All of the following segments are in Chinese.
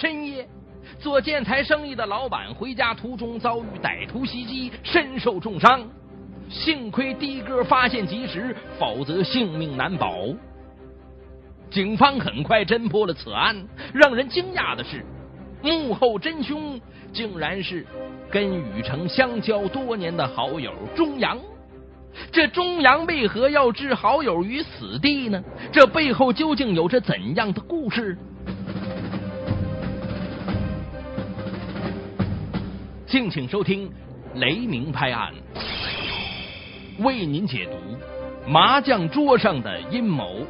深夜，做建材生意的老板回家途中遭遇歹徒袭击，身受重伤。幸亏的哥发现及时，否则性命难保。警方很快侦破了此案。让人惊讶的是，幕后真凶竟然是跟禹成相交多年的好友钟阳。这钟阳为何要置好友于死地呢？这背后究竟有着怎样的故事？敬请收听《雷鸣拍案》。为您解读麻将桌上的阴谋。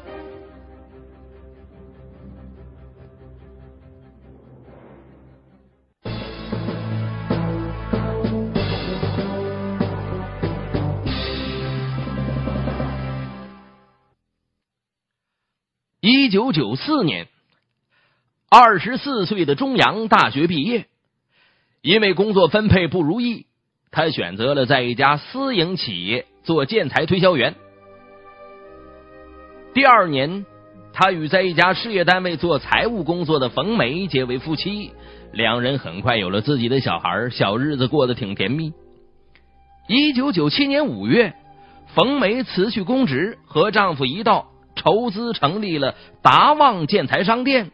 一九九四年，二十四岁的钟阳大学毕业，因为工作分配不如意，他选择了在一家私营企业。做建材推销员。第二年，他与在一家事业单位做财务工作的冯梅结为夫妻，两人很快有了自己的小孩，小日子过得挺甜蜜。一九九七年五月，冯梅辞去公职，和丈夫一道筹资成立了达旺建材商店，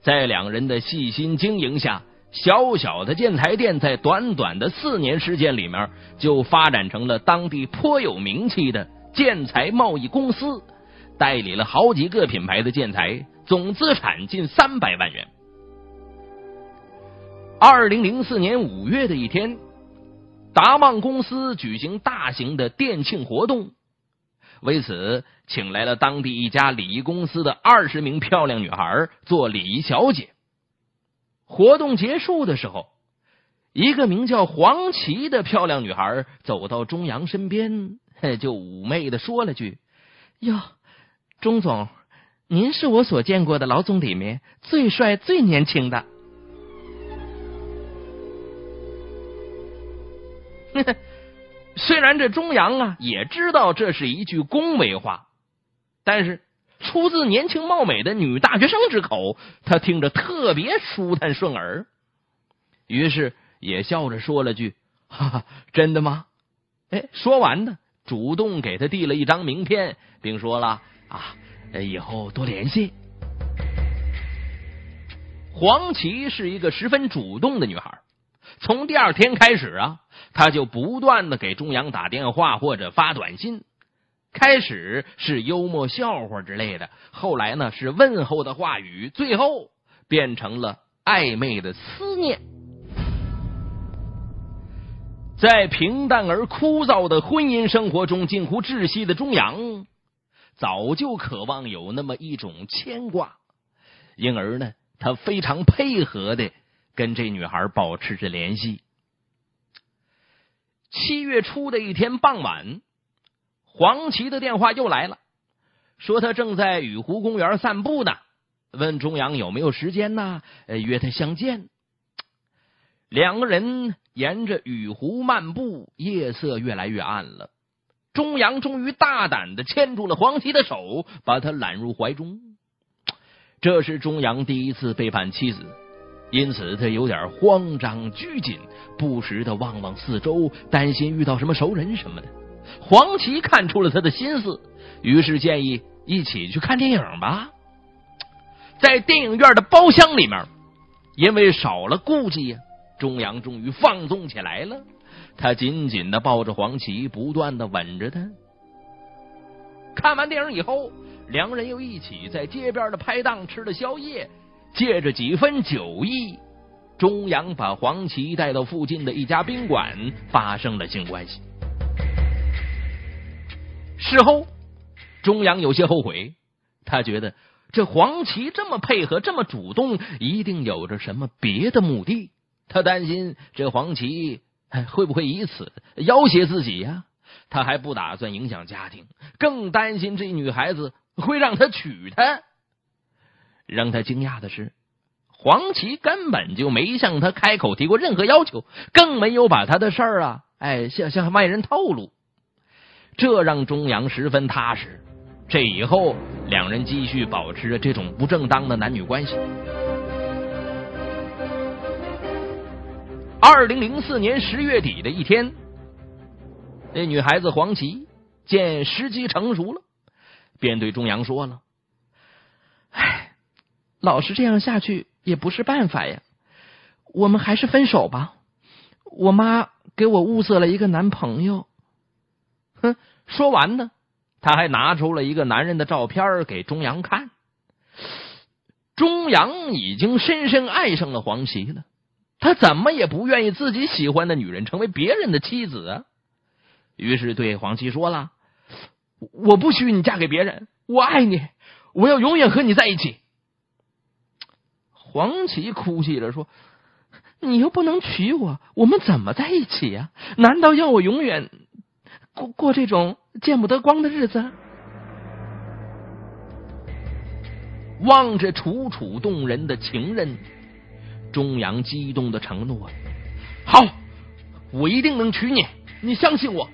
在两人的细心经营下。小小的建材店在短短的四年时间里面，就发展成了当地颇有名气的建材贸易公司，代理了好几个品牌的建材，总资产近三百万元。二零零四年五月的一天，达旺公司举行大型的店庆活动，为此请来了当地一家礼仪公司的二十名漂亮女孩做礼仪小姐。活动结束的时候，一个名叫黄琪的漂亮女孩走到钟阳身边，就妩媚的说了句：“哟，钟总，您是我所见过的老总里面最帅、最年轻的。”虽然这钟阳啊也知道这是一句恭维话，但是。出自年轻貌美的女大学生之口，他听着特别舒坦顺耳，于是也笑着说了句：“哈哈，真的吗？”哎，说完呢，主动给他递了一张名片，并说了：“啊，以后多联系。”黄芪是一个十分主动的女孩，从第二天开始啊，她就不断的给钟阳打电话或者发短信。开始是幽默笑话之类的，后来呢是问候的话语，最后变成了暧昧的思念。在平淡而枯燥的婚姻生活中，近乎窒息的钟阳早就渴望有那么一种牵挂，因而呢，他非常配合的跟这女孩保持着联系。七月初的一天傍晚。黄芪的电话又来了，说他正在雨湖公园散步呢，问钟阳有没有时间呢？约他相见。两个人沿着雨湖漫步，夜色越来越暗了。钟阳终于大胆的牵住了黄芪的手，把她揽入怀中。这是钟阳第一次背叛妻子，因此他有点慌张拘谨，不时的望望四周，担心遇到什么熟人什么的。黄芪看出了他的心思，于是建议一起去看电影吧。在电影院的包厢里面，因为少了顾忌呀，钟阳终于放纵起来了。他紧紧的抱着黄芪，不断的吻着她。看完电影以后，两人又一起在街边的拍档吃了宵夜，借着几分酒意，钟阳把黄芪带到附近的一家宾馆，发生了性关系。事后，钟阳有些后悔，他觉得这黄芪这么配合，这么主动，一定有着什么别的目的。他担心这黄芪会不会以此要挟自己呀？他还不打算影响家庭，更担心这女孩子会让他娶她。让他惊讶的是，黄芪根本就没向他开口提过任何要求，更没有把他的事儿啊，哎，向向外人透露。这让钟阳十分踏实。这以后，两人继续保持着这种不正当的男女关系。二零零四年十月底的一天，那女孩子黄琦见时机成熟了，便对钟阳说了：“哎，老是这样下去也不是办法呀，我们还是分手吧。我妈给我物色了一个男朋友。”哼，说完呢，他还拿出了一个男人的照片给钟阳看。钟阳已经深深爱上了黄琦了。他怎么也不愿意自己喜欢的女人成为别人的妻子啊！于是对黄琦说了：“我不许你嫁给别人，我爱你，我要永远和你在一起。”黄琦哭泣着说：“你又不能娶我，我们怎么在一起呀？难道要我永远过过这种见不得光的日子？”望着楚楚动人的情人。钟阳激动的承诺：“好，我一定能娶你，你相信我。”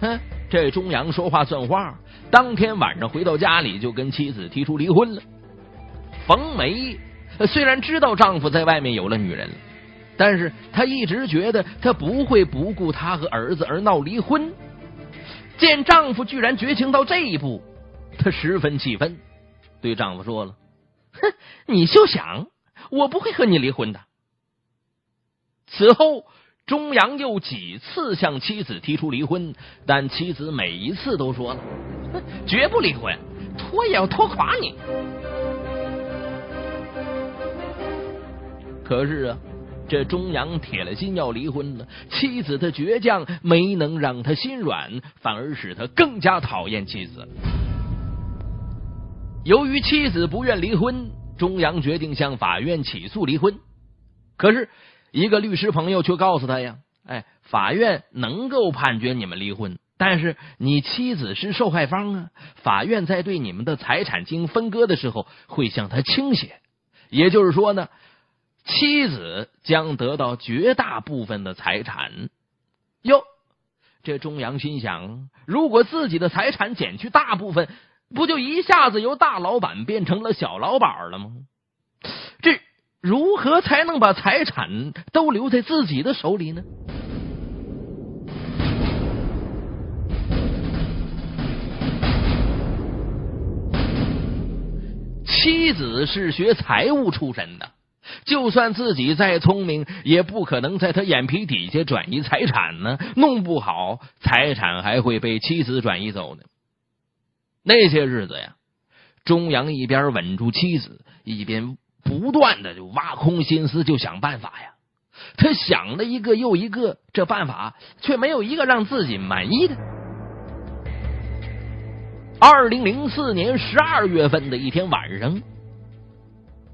哼，这钟阳说话算话，当天晚上回到家里就跟妻子提出离婚了。冯梅虽然知道丈夫在外面有了女人，但是她一直觉得他不会不顾她和儿子而闹离婚。见丈夫居然绝情到这一步，她十分气愤，对丈夫说了。哼，你休想！我不会和你离婚的。此后，钟阳又几次向妻子提出离婚，但妻子每一次都说了，绝不离婚，拖也要拖垮你。可是啊，这钟阳铁了心要离婚了，妻子的倔强没能让他心软，反而使他更加讨厌妻子。由于妻子不愿离婚，钟阳决定向法院起诉离婚。可是，一个律师朋友却告诉他呀：“哎，法院能够判决你们离婚，但是你妻子是受害方啊，法院在对你们的财产进行分割的时候会向他倾斜。也就是说呢，妻子将得到绝大部分的财产。”哟，这钟阳心想：如果自己的财产减去大部分。不就一下子由大老板变成了小老板了吗？这如何才能把财产都留在自己的手里呢？妻子是学财务出身的，就算自己再聪明，也不可能在他眼皮底下转移财产呢。弄不好，财产还会被妻子转移走呢。那些日子呀，钟阳一边稳住妻子，一边不断的就挖空心思就想办法呀。他想了一个又一个，这办法却没有一个让自己满意的。二零零四年十二月份的一天晚上，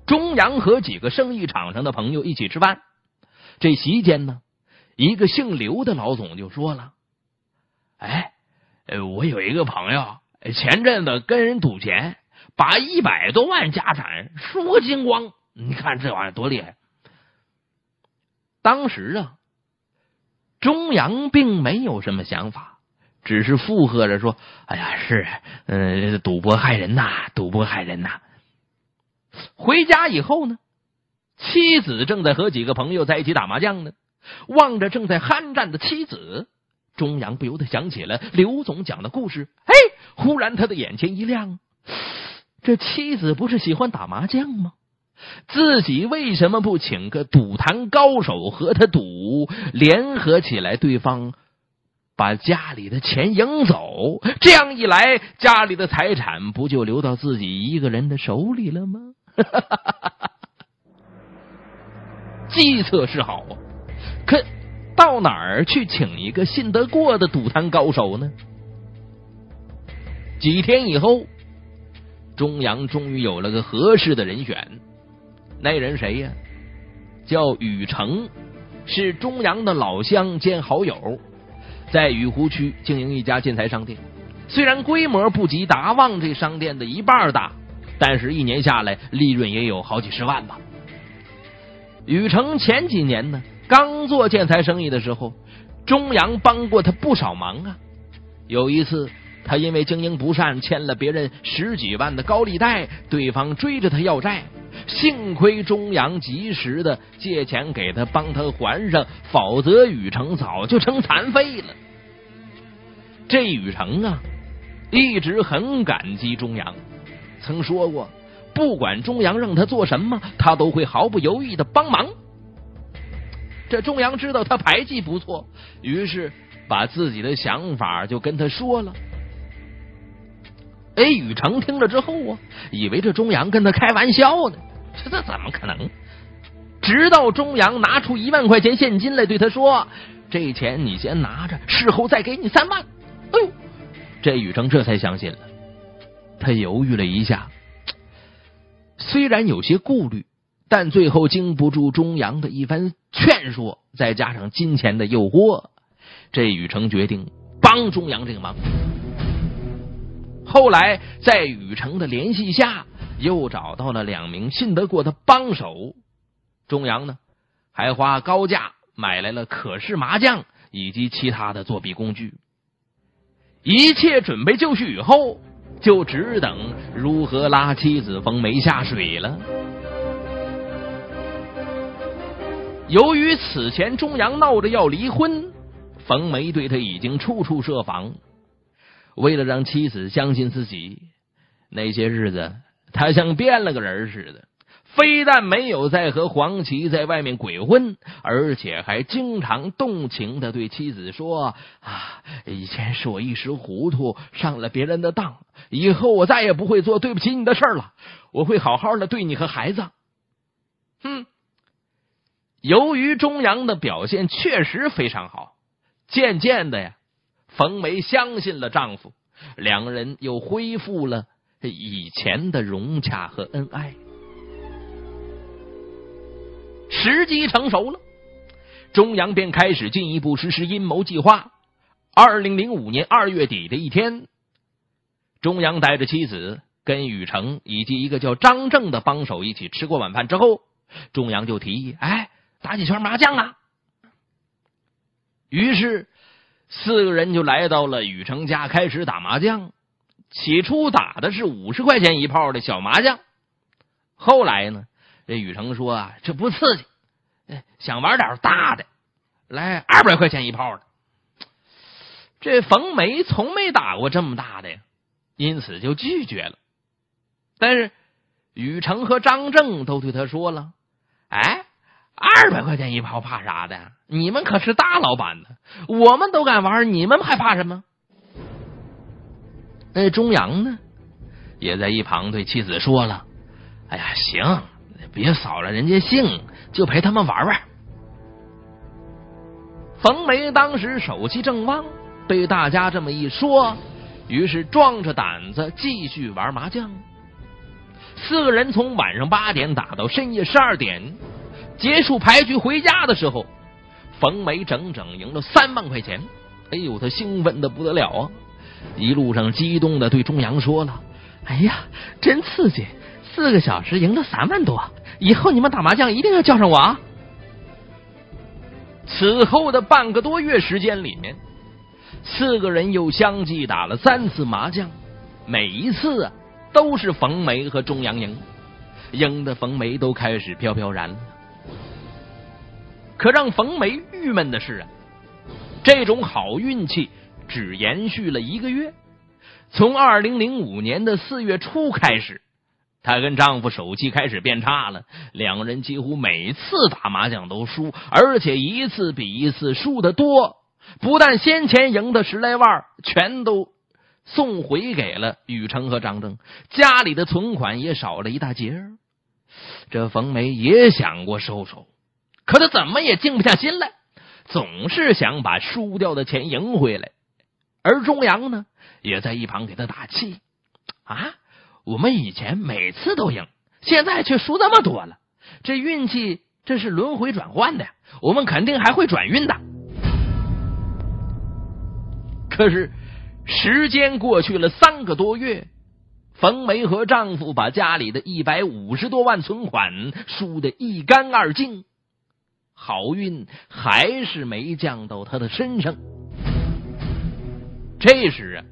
钟阳和几个生意场上的朋友一起吃饭，这席间呢，一个姓刘的老总就说了：“哎，我有一个朋友。”前阵子跟人赌钱，把一百多万家产输个精光。你看这玩意儿多厉害！当时啊，钟阳并没有什么想法，只是附和着说：“哎呀，是，嗯，赌博害人呐，赌博害人呐。”回家以后呢，妻子正在和几个朋友在一起打麻将呢，望着正在酣战的妻子。钟阳不由得想起了刘总讲的故事，哎，忽然他的眼前一亮，这妻子不是喜欢打麻将吗？自己为什么不请个赌坛高手和他赌，联合起来，对方把家里的钱赢走？这样一来，家里的财产不就流到自己一个人的手里了吗？哈哈哈哈哈计策是好啊，可。到哪儿去请一个信得过的赌坛高手呢？几天以后，钟阳终于有了个合适的人选。那人谁呀？叫禹成，是钟阳的老乡兼好友，在雨湖区经营一家建材商店。虽然规模不及达旺这商店的一半大，但是一年下来利润也有好几十万吧。禹成前几年呢？刚做建材生意的时候，钟阳帮过他不少忙啊。有一次，他因为经营不善，欠了别人十几万的高利贷，对方追着他要债，幸亏中阳及时的借钱给他帮他还上，否则雨成早就成残废了。这雨成啊，一直很感激中阳，曾说过，不管中阳让他做什么，他都会毫不犹豫的帮忙。这中阳知道他牌技不错，于是把自己的想法就跟他说了。哎，雨成听了之后啊，以为这中阳跟他开玩笑呢，这这怎么可能？直到中阳拿出一万块钱现金来对他说：“这钱你先拿着，事后再给你三万。”哎呦，这雨成这才相信了。他犹豫了一下，虽然有些顾虑，但最后经不住中阳的一番劝说，再加上金钱的诱惑，这雨成决定帮中阳这个忙。后来，在雨成的联系下，又找到了两名信得过的帮手。中阳呢，还花高价买来了可视麻将以及其他的作弊工具。一切准备就绪以后，就只等如何拉妻子冯梅下水了。由于此前钟阳闹着要离婚，冯梅对他已经处处设防。为了让妻子相信自己，那些日子他像变了个人似的，非但没有再和黄琦在外面鬼混，而且还经常动情的对妻子说：“啊，以前是我一时糊涂上了别人的当，以后我再也不会做对不起你的事了，我会好好的对你和孩子。”哼，由于中阳的表现确实非常好，渐渐的呀。冯梅相信了丈夫，两人又恢复了以前的融洽和恩爱。时机成熟了，中阳便开始进一步实施阴谋计划。二零零五年二月底的一天，中阳带着妻子跟雨成以及一个叫张正的帮手一起吃过晚饭之后，中阳就提议：“哎，打几圈麻将啊！”于是。四个人就来到了雨成家，开始打麻将。起初打的是五十块钱一炮的小麻将，后来呢，这雨成说啊，这不刺激，想玩点大的，来二百块钱一炮的。这冯梅从没打过这么大的呀，因此就拒绝了。但是雨成和张正都对他说了：“哎。”二百块钱一炮，怕啥的？你们可是大老板呢，我们都敢玩，你们还怕什么？那中阳呢，也在一旁对妻子说了：“哎呀，行，别扫了人家兴，就陪他们玩玩。”冯梅当时手气正旺，被大家这么一说，于是壮着胆子继续玩麻将。四个人从晚上八点打到深夜十二点。结束牌局回家的时候，冯梅整整赢了三万块钱。哎呦，他兴奋的不得了啊！一路上激动的对中阳说了：“哎呀，真刺激！四个小时赢了三万多，以后你们打麻将一定要叫上我啊！”此后的半个多月时间里面，四个人又相继打了三次麻将，每一次啊都是冯梅和钟阳赢，赢的冯梅都开始飘飘然了。可让冯梅郁闷的是啊，这种好运气只延续了一个月。从二零零五年的四月初开始，她跟丈夫手气开始变差了，两人几乎每次打麻将都输，而且一次比一次输的多。不但先前赢的十来万全都送回给了雨成和张正，家里的存款也少了一大截。这冯梅也想过收手。可她怎么也静不下心来，总是想把输掉的钱赢回来。而中阳呢，也在一旁给她打气：“啊，我们以前每次都赢，现在却输那么多了。这运气这是轮回转换的，我们肯定还会转运的。”可是时间过去了三个多月，冯梅和丈夫把家里的一百五十多万存款输得一干二净。好运还是没降到他的身上。这时啊，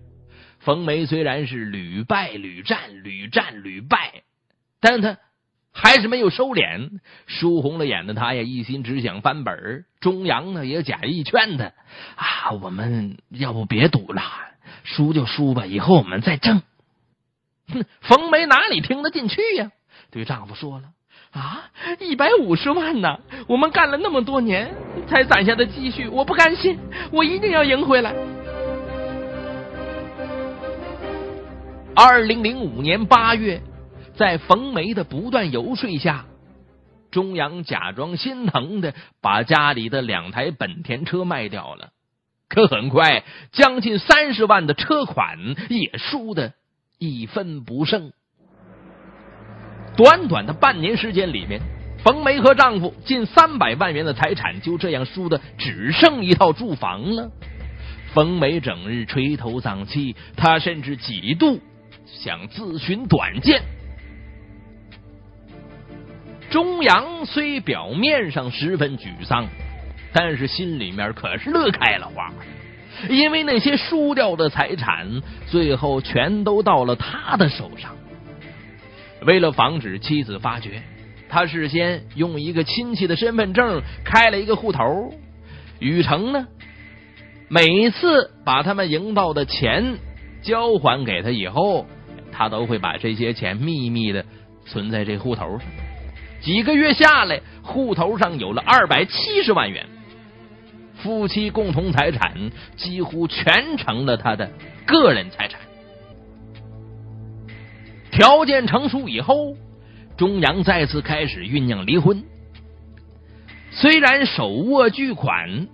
冯梅虽然是屡败屡战，屡战屡败，但他还是没有收敛。输红了眼的他呀，一心只想翻本中阳呢，也假意劝他啊，我们要不别赌了，输就输吧，以后我们再挣。哼，冯梅哪里听得进去呀？对丈夫说了啊，一百五十万呢，我们干了那么多年才攒下的积蓄，我不甘心，我一定要赢回来。二零零五年八月，在冯梅的不断游说下，中阳假装心疼的把家里的两台本田车卖掉了。可很快，将近三十万的车款也输的一分不剩。短短的半年时间里面，冯梅和丈夫近三百万元的财产就这样输的只剩一套住房了。冯梅整日垂头丧气，她甚至几度。想自寻短见，钟阳虽表面上十分沮丧，但是心里面可是乐开了花，因为那些输掉的财产最后全都到了他的手上。为了防止妻子发觉，他事先用一个亲戚的身份证开了一个户头。雨成呢，每次把他们赢到的钱交还给他以后。他都会把这些钱秘密的存在这户头上，几个月下来，户头上有了二百七十万元，夫妻共同财产几乎全成了他的个人财产。条件成熟以后，钟阳再次开始酝酿离婚。虽然手握巨款，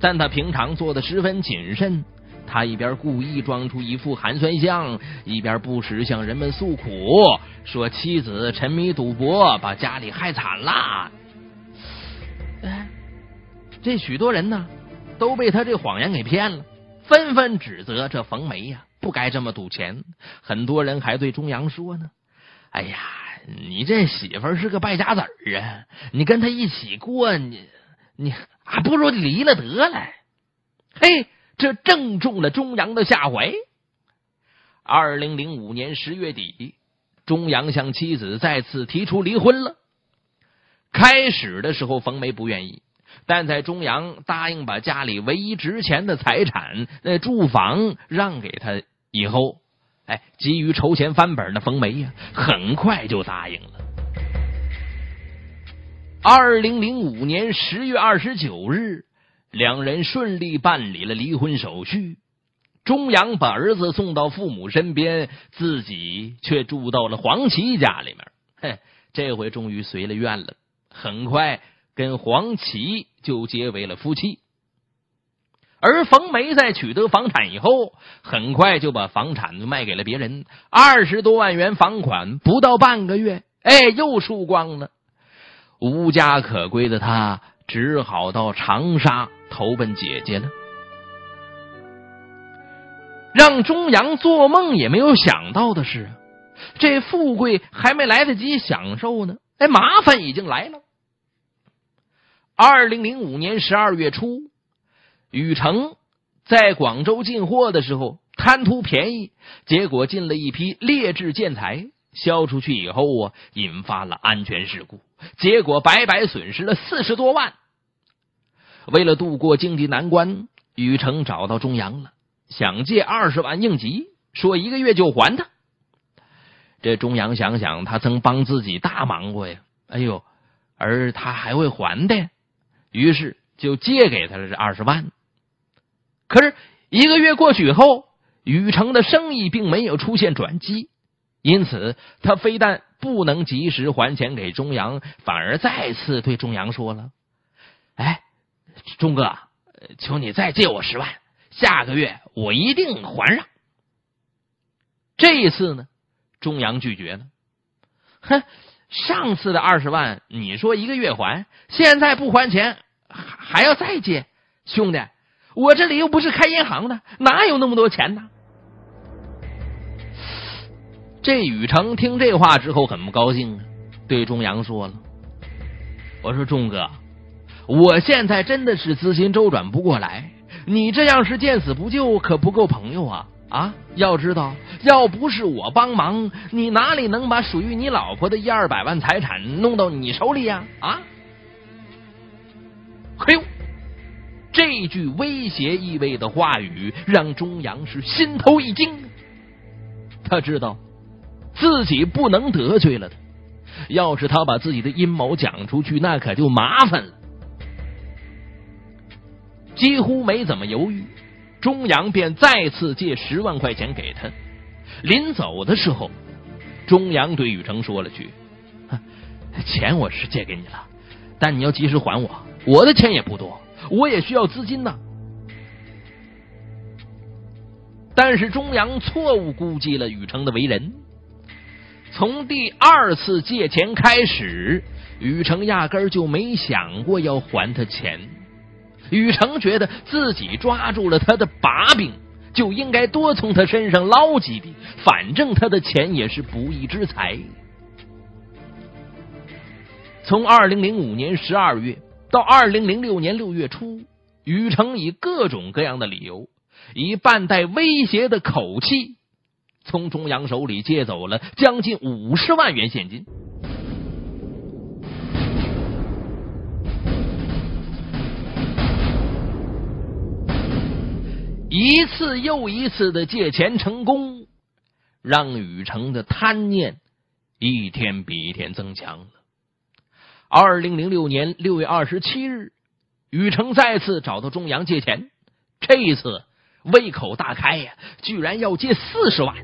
但他平常做的十分谨慎。他一边故意装出一副寒酸相，一边不时向人们诉苦，说妻子沉迷赌博，把家里害惨了。哎，这许多人呢，都被他这谎言给骗了，纷纷指责这冯梅呀，不该这么赌钱。很多人还对钟阳说呢：“哎呀，你这媳妇是个败家子儿啊，你跟他一起过，你你还不如离了得了。”嘿。这正中了钟阳的下怀。二零零五年十月底，钟阳向妻子再次提出离婚了。开始的时候，冯梅不愿意，但在钟阳答应把家里唯一值钱的财产那住房让给他以后，哎，急于筹钱翻本的冯梅呀，很快就答应了。二零零五年十月二十九日。两人顺利办理了离婚手续，钟阳把儿子送到父母身边，自己却住到了黄琦家里面。嘿，这回终于随了愿了，很快跟黄琦就结为了夫妻。而冯梅在取得房产以后，很快就把房产卖给了别人，二十多万元房款不到半个月，哎，又输光了。无家可归的他，只好到长沙。投奔姐姐了，让钟阳做梦也没有想到的是，这富贵还没来得及享受呢，哎，麻烦已经来了。二零零五年十二月初，禹成在广州进货的时候贪图便宜，结果进了一批劣质建材，销出去以后啊，引发了安全事故，结果白白损失了四十多万。为了度过经济难关，禹成找到钟阳了，想借二十万应急，说一个月就还他。这钟阳想想，他曾帮自己大忙过呀，哎呦，而他还会还的，于是就借给他了这二十万。可是一个月过去后，禹成的生意并没有出现转机，因此他非但不能及时还钱给钟阳，反而再次对钟阳说了：“哎。”钟哥，求你再借我十万，下个月我一定还上。这一次呢，钟阳拒绝了。哼，上次的二十万你说一个月还，现在不还钱还还要再借，兄弟，我这里又不是开银行的，哪有那么多钱呢？这雨成听这话之后很不高兴，对钟阳说了：“我说钟哥。”我现在真的是资金周转不过来，你这样是见死不救，可不够朋友啊！啊！要知道，要不是我帮忙，你哪里能把属于你老婆的一二百万财产弄到你手里呀？啊！嘿呦，这句威胁意味的话语让钟阳是心头一惊。他知道自己不能得罪了他，要是他把自己的阴谋讲出去，那可就麻烦了。几乎没怎么犹豫。钟阳便再次借十万块钱给他，临走的时候，钟阳对雨成说了句：“钱我是借给你了，但你要及时还我，我的钱也不多，我也需要资金呢。”但是钟阳错误估计了雨成的为人，从第二次借钱开始，雨成压根儿就没想过要还他钱。雨成觉得自己抓住了他的把柄，就应该多从他身上捞几笔，反正他的钱也是不义之财。从二零零五年十二月到二零零六年六月初，雨成以各种各样的理由，以半带威胁的口气，从中阳手里借走了将近五十万元现金。一次又一次的借钱成功，让雨成的贪念一天比一天增强了。二零零六年六月二十七日，雨成再次找到钟阳借钱，这一次胃口大开呀，居然要借四十万。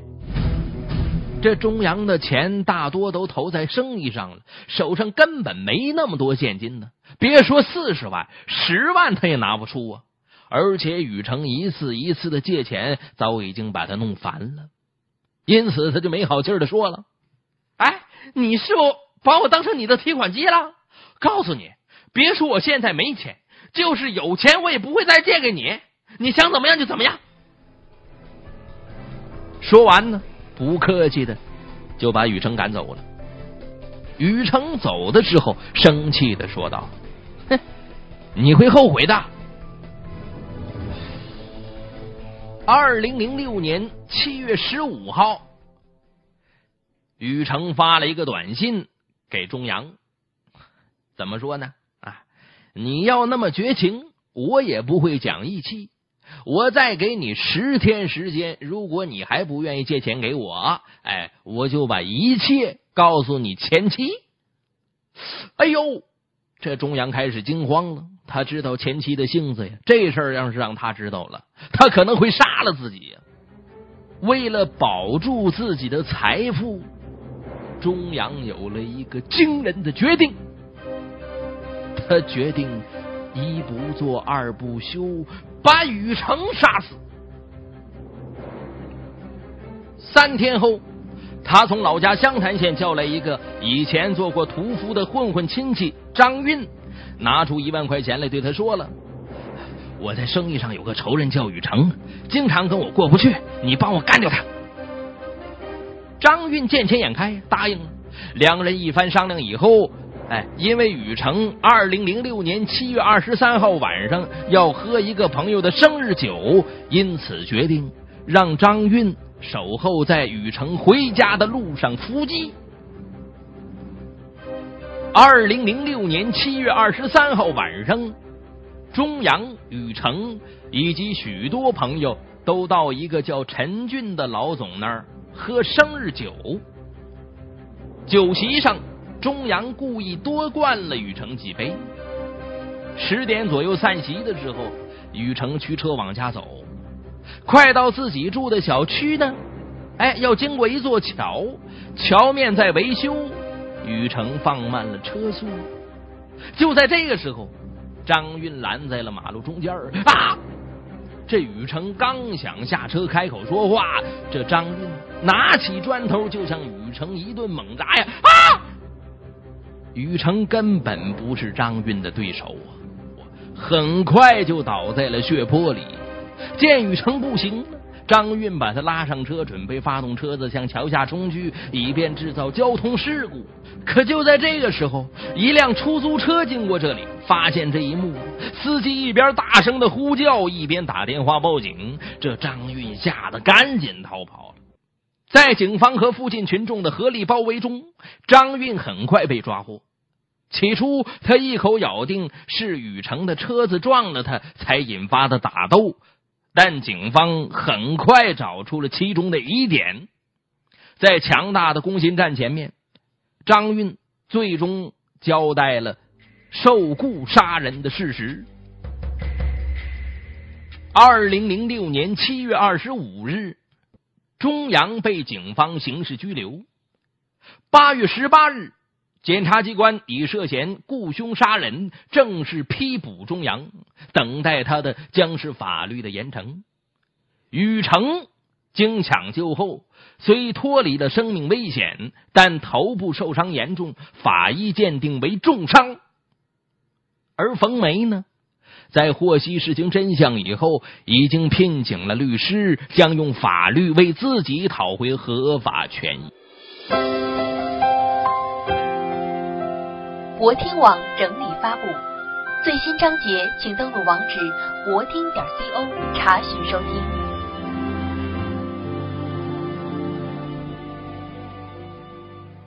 这钟阳的钱大多都投在生意上了，手上根本没那么多现金呢。别说四十万，十万他也拿不出啊。而且雨成一次一次的借钱，早已经把他弄烦了，因此他就没好气的说了：“哎，你是不把我当成你的提款机了？告诉你，别说我现在没钱，就是有钱我也不会再借给你。你想怎么样就怎么样。”说完呢，不客气的就把雨成赶走了。雨成走的时候，生气的说道：“哼，你会后悔的。”二零零六年七月十五号，雨成发了一个短信给钟阳，怎么说呢？啊，你要那么绝情，我也不会讲义气。我再给你十天时间，如果你还不愿意借钱给我，哎，我就把一切告诉你前妻。哎呦，这钟阳开始惊慌了。他知道前妻的性子呀，这事儿要是让他知道了，他可能会杀了自己呀。为了保住自己的财富，钟阳有了一个惊人的决定。他决定一不做二不休，把雨成杀死。三天后，他从老家湘潭县叫来一个以前做过屠夫的混混亲戚张运。拿出一万块钱来，对他说了：“我在生意上有个仇人叫雨成，经常跟我过不去，你帮我干掉他。”张运见钱眼开，答应了。两人一番商量以后，哎，因为雨成二零零六年七月二十三号晚上要喝一个朋友的生日酒，因此决定让张运守候在雨成回家的路上伏击。二零零六年七月二十三号晚上，钟阳、雨成以及许多朋友都到一个叫陈俊的老总那儿喝生日酒。酒席上，钟阳故意多灌了雨成几杯。十点左右散席的时候，雨成驱车往家走，快到自己住的小区呢，哎，要经过一座桥，桥面在维修。雨成放慢了车速，就在这个时候，张运拦在了马路中间啊！这雨成刚想下车开口说话，这张运拿起砖头就向雨成一顿猛砸呀！啊！雨成根本不是张运的对手啊，很快就倒在了血泊里。见雨成不行了。张运把他拉上车，准备发动车子向桥下冲去，以便制造交通事故。可就在这个时候，一辆出租车经过这里，发现这一幕，司机一边大声的呼叫，一边打电话报警。这张运吓得赶紧逃跑了。在警方和附近群众的合力包围中，张运很快被抓获。起初，他一口咬定是雨成的车子撞了他，才引发的打斗。但警方很快找出了其中的疑点。在强大的攻心战前面，张运最终交代了受雇杀人的事实。二零零六年七月二十五日，钟阳被警方刑事拘留。八月十八日，检察机关以涉嫌雇凶杀人正式批捕钟阳，等待他的将是法律的严惩。雨成经抢救后，虽脱离了生命危险，但头部受伤严重，法医鉴定为重伤。而冯梅呢？在获悉事情真相以后，已经聘请了律师，将用法律为自己讨回合法权益。国听网整理发布最新章节，请登录网址国听点 co 查询收听。